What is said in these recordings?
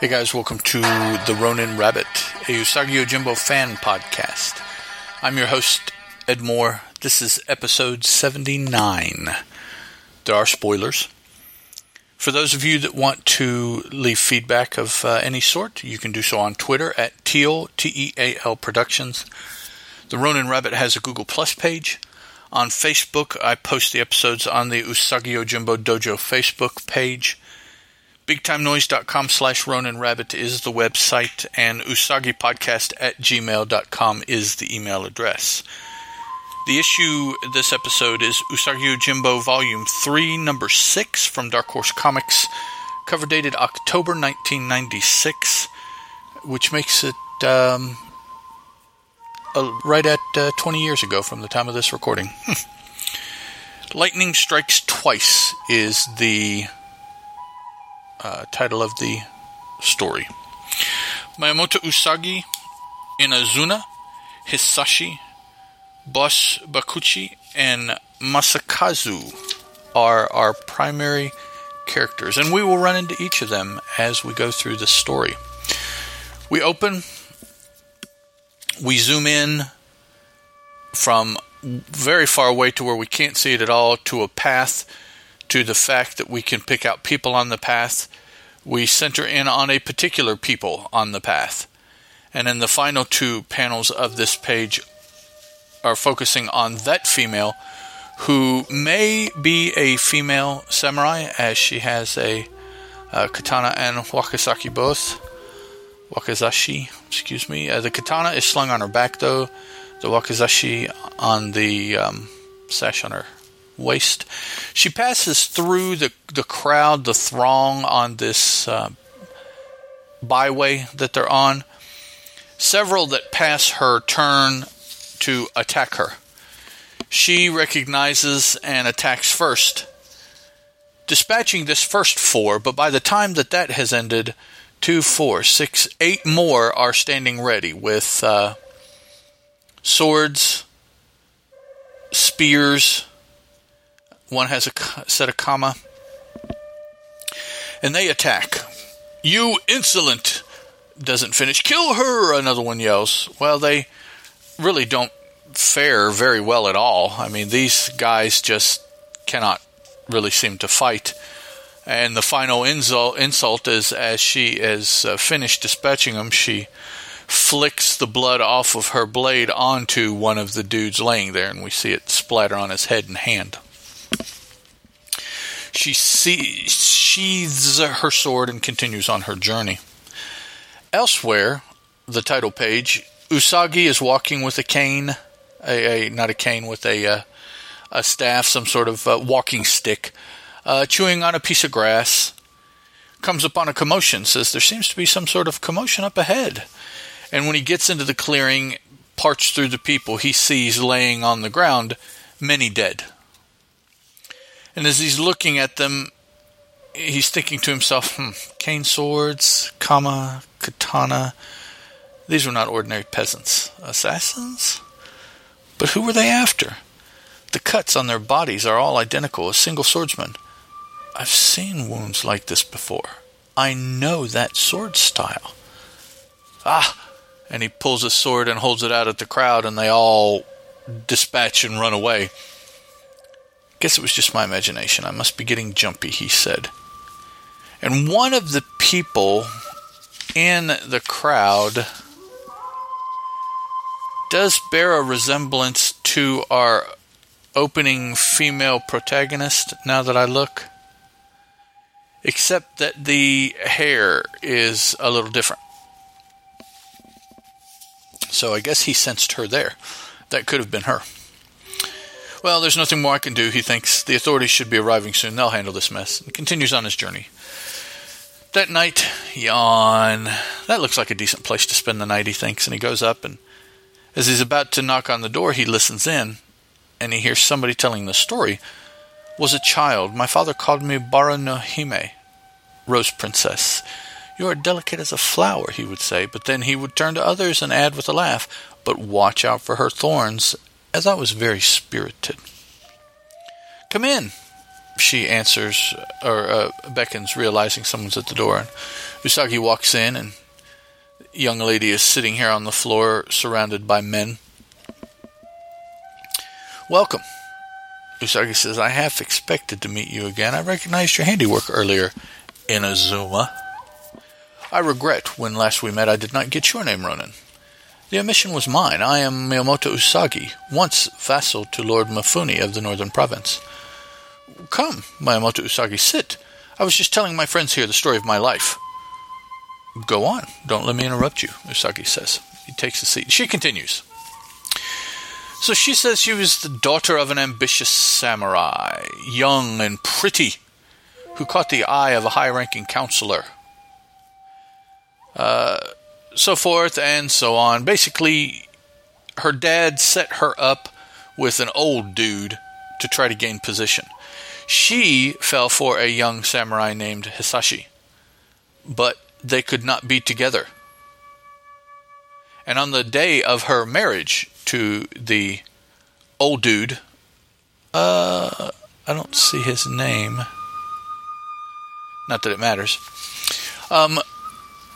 Hey guys, welcome to the Ronin Rabbit, a Usagi Yojimbo fan podcast. I'm your host, Ed Moore. This is episode 79. There are spoilers. For those of you that want to leave feedback of uh, any sort, you can do so on Twitter at Teal, T-E-A-L Productions. The Ronin Rabbit has a Google Plus page. On Facebook, I post the episodes on the Usagi Yojimbo Dojo Facebook page. BigTimeNoise.com slash Ronin Rabbit is the website, and UsagiPodcast at gmail.com is the email address. The issue this episode is Usagi Yojimbo Volume 3, Number 6 from Dark Horse Comics, cover dated October 1996, which makes it um, uh, right at uh, 20 years ago from the time of this recording. Lightning Strikes Twice is the uh, title of the story. Miyamoto Usagi, Inazuma, Hisashi, Boss Bakuchi, and Masakazu are our primary characters, and we will run into each of them as we go through the story. We open, we zoom in from very far away to where we can't see it at all to a path to the fact that we can pick out people on the path. We center in on a particular people on the path. And in the final two panels of this page are focusing on that female who may be a female samurai as she has a, a katana and wakizashi both. Wakizashi, excuse me. Uh, the katana is slung on her back though. The wakizashi on the um, sash on her waist. She passes through the, the crowd, the throng on this uh, byway that they're on. Several that pass her turn to attack her. She recognizes and attacks first, dispatching this first four, but by the time that that has ended, two, four, six, eight more are standing ready with uh, swords, spears, one has a set of kama. And they attack. You insolent! Doesn't finish. Kill her! Another one yells. Well, they really don't fare very well at all. I mean, these guys just cannot really seem to fight. And the final insult, insult is as she is uh, finished dispatching them, she flicks the blood off of her blade onto one of the dudes laying there, and we see it splatter on his head and hand. She sheathes her sword and continues on her journey. Elsewhere, the title page, Usagi is walking with a cane, a, a not a cane with a uh, a staff, some sort of uh, walking stick, uh, chewing on a piece of grass. Comes upon a commotion, says there seems to be some sort of commotion up ahead. And when he gets into the clearing, parts through the people, he sees laying on the ground many dead. And as he's looking at them, he's thinking to himself, hmm, cane swords, kama, katana. These were not ordinary peasants. Assassins? But who were they after? The cuts on their bodies are all identical, a single swordsman. I've seen wounds like this before. I know that sword style. Ah! And he pulls his sword and holds it out at the crowd, and they all dispatch and run away. Guess it was just my imagination. I must be getting jumpy, he said. And one of the people in the crowd does bear a resemblance to our opening female protagonist now that I look. Except that the hair is a little different. So I guess he sensed her there. That could have been her. Well, there's nothing more I can do, he thinks. The authorities should be arriving soon. They'll handle this mess. And continues on his journey. That night, yawn. That looks like a decent place to spend the night, he thinks, and he goes up and as he's about to knock on the door, he listens in and he hears somebody telling the story. Was a child. My father called me Bara no Hime, Rose Princess. You are delicate as a flower, he would say, but then he would turn to others and add with a laugh, But watch out for her thorns, as I was very spirited. Come in, she answers or uh, beckons, realizing someone's at the door. And Usagi walks in, and the young lady is sitting here on the floor, surrounded by men. Welcome. Usagi says, I half expected to meet you again. I recognized your handiwork earlier, Inazuma. I regret when last we met I did not get your name, Ronin. The omission was mine. I am Miyamoto Usagi, once vassal to Lord Mifune of the Northern Province. Come, Miyamoto Usagi, sit. I was just telling my friends here the story of my life. Go on. Don't let me interrupt you, Usagi says. He takes a seat. She continues. So she says she was the daughter of an ambitious samurai, young and pretty, who caught the eye of a high ranking counselor. Uh, so forth and so on. Basically, her dad set her up with an old dude to try to gain position. She fell for a young samurai named Hisashi, but they could not be together. And on the day of her marriage to the old dude, uh, I don't see his name. Not that it matters. Um,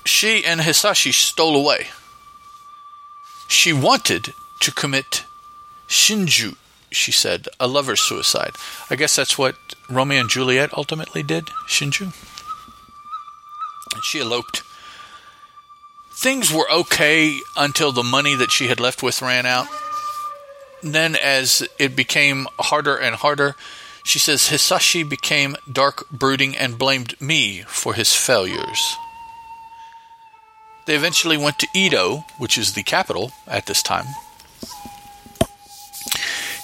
she and Hisashi stole away. She wanted to commit shinju she said, a lover's suicide. I guess that's what Romeo and Juliet ultimately did, Shinju. She eloped. Things were okay until the money that she had left with ran out. Then, as it became harder and harder, she says Hisashi became dark, brooding, and blamed me for his failures. They eventually went to Edo, which is the capital at this time,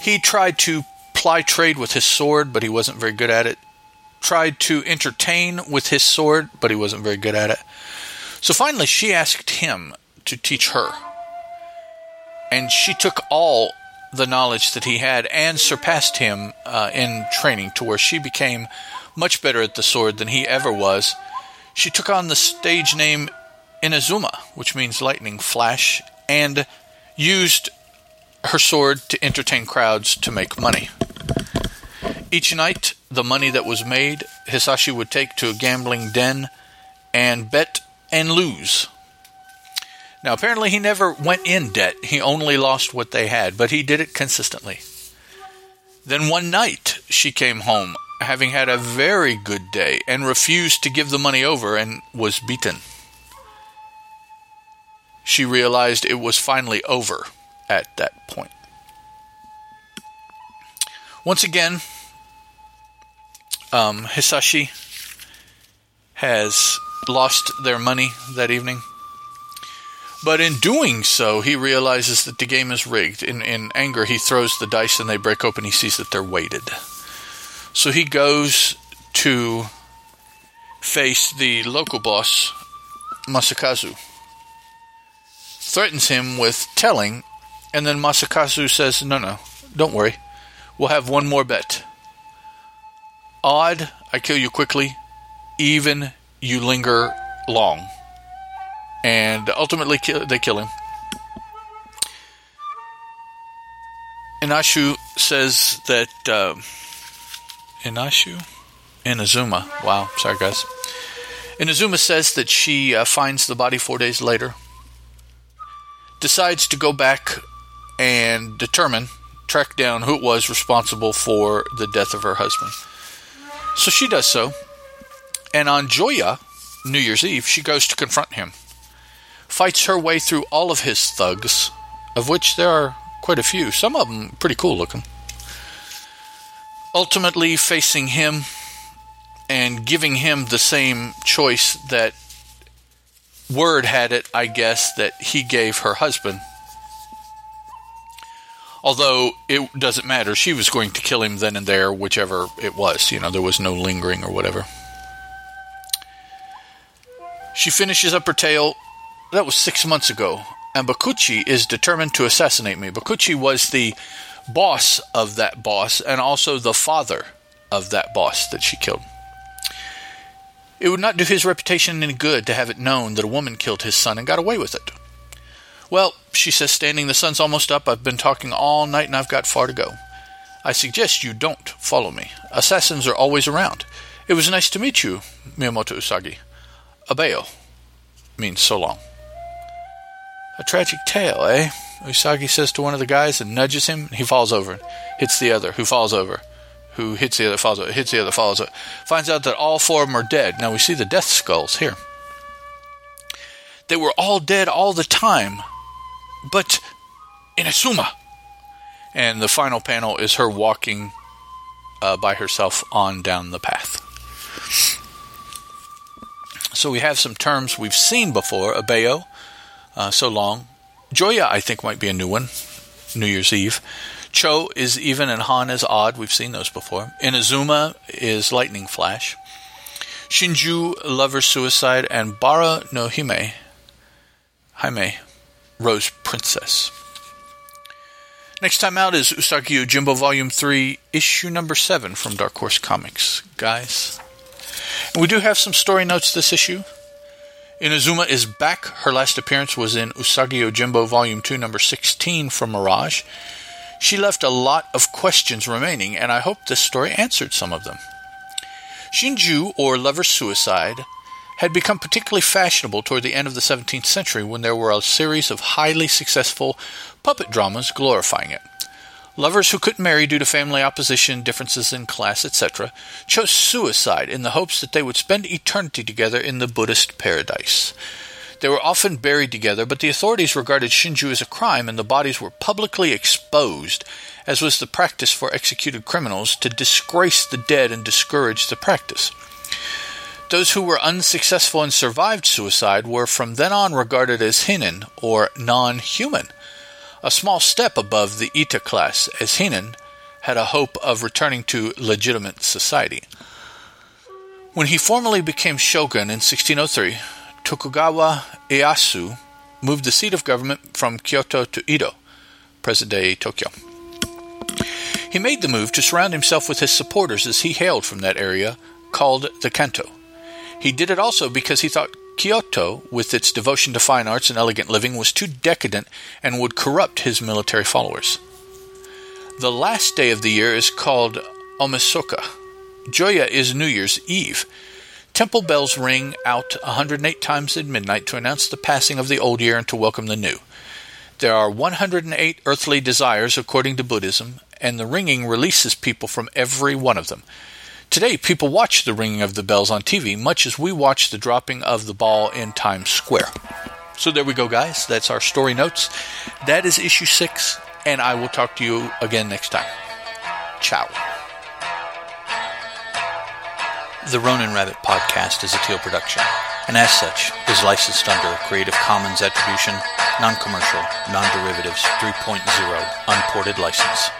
he tried to ply trade with his sword, but he wasn't very good at it. Tried to entertain with his sword, but he wasn't very good at it. So finally, she asked him to teach her. And she took all the knowledge that he had and surpassed him uh, in training to where she became much better at the sword than he ever was. She took on the stage name Inazuma, which means lightning flash, and used her sword to entertain crowds to make money. Each night, the money that was made, Hisashi would take to a gambling den and bet and lose. Now, apparently, he never went in debt. He only lost what they had, but he did it consistently. Then one night, she came home, having had a very good day, and refused to give the money over and was beaten. She realized it was finally over at that point. Once again, um, Hisashi has lost their money that evening. But in doing so, he realizes that the game is rigged. In, in anger, he throws the dice and they break open. He sees that they're weighted. So he goes to face the local boss, Masakazu. Threatens him with telling and then Masakazu says, No, no, don't worry. We'll have one more bet. Odd, I kill you quickly. Even, you linger long. And ultimately, kill, they kill him. Inashu says that. Uh, Inashu? Inazuma. Wow, sorry guys. Inazuma says that she uh, finds the body four days later, decides to go back and determine, track down who it was responsible for the death of her husband. So she does so, and on Joya, New Year's Eve, she goes to confront him. Fights her way through all of his thugs, of which there are quite a few, some of them pretty cool looking. Ultimately, facing him and giving him the same choice that Word had it, I guess, that he gave her husband Although it doesn't matter. She was going to kill him then and there, whichever it was. You know, there was no lingering or whatever. She finishes up her tale. That was six months ago. And Bakuchi is determined to assassinate me. Bakuchi was the boss of that boss and also the father of that boss that she killed. It would not do his reputation any good to have it known that a woman killed his son and got away with it. Well, she says, standing, the sun's almost up. I've been talking all night and I've got far to go. I suggest you don't follow me. Assassins are always around. It was nice to meet you, Miyamoto Usagi. Abeyo means so long. A tragic tale, eh? Usagi says to one of the guys and nudges him. And he falls over and hits the other, who falls over, who hits the other, falls over, hits the other, falls over. Finds out that all four of them are dead. Now we see the death skulls here. They were all dead all the time, but Inazuma. And the final panel is her walking uh, by herself on down the path. So we have some terms we've seen before. Abeyo, uh, so long. Joya, I think, might be a new one. New Year's Eve. Cho is even and Han is odd. We've seen those before. Inazuma is lightning flash. Shinju, lover suicide, and Bara no Hime, Jaime, Rose Princess. Next time out is Usagi Yojimbo Volume 3, Issue Number 7 from Dark Horse Comics. Guys, and we do have some story notes this issue. Inazuma is back. Her last appearance was in Usagi Yojimbo Volume 2, Number 16 from Mirage. She left a lot of questions remaining, and I hope this story answered some of them. Shinju, or lover suicide, had become particularly fashionable toward the end of the 17th century when there were a series of highly successful puppet dramas glorifying it. Lovers who couldn't marry due to family opposition, differences in class, etc., chose suicide in the hopes that they would spend eternity together in the Buddhist paradise. They were often buried together, but the authorities regarded Shinju as a crime and the bodies were publicly exposed, as was the practice for executed criminals to disgrace the dead and discourage the practice. Those who were unsuccessful and survived suicide were from then on regarded as hinin, or non human, a small step above the Eta class, as hinin had a hope of returning to legitimate society. When he formally became shogun in 1603, Tokugawa Ieyasu moved the seat of government from Kyoto to Edo, present day Tokyo. He made the move to surround himself with his supporters as he hailed from that area, called the Kanto. He did it also because he thought Kyoto, with its devotion to fine arts and elegant living, was too decadent and would corrupt his military followers. The last day of the year is called Omisoka. Joya is New Year's Eve. Temple bells ring out 108 times at midnight to announce the passing of the old year and to welcome the new. There are 108 earthly desires according to Buddhism, and the ringing releases people from every one of them. Today, people watch the ringing of the bells on TV much as we watch the dropping of the ball in Times Square. So there we go, guys. That's our story notes. That is issue six, and I will talk to you again next time. Ciao. The Ronin Rabbit podcast is a Teal production, and as such is licensed under Creative Commons Attribution, Non Commercial, Non Derivatives 3.0 Unported License.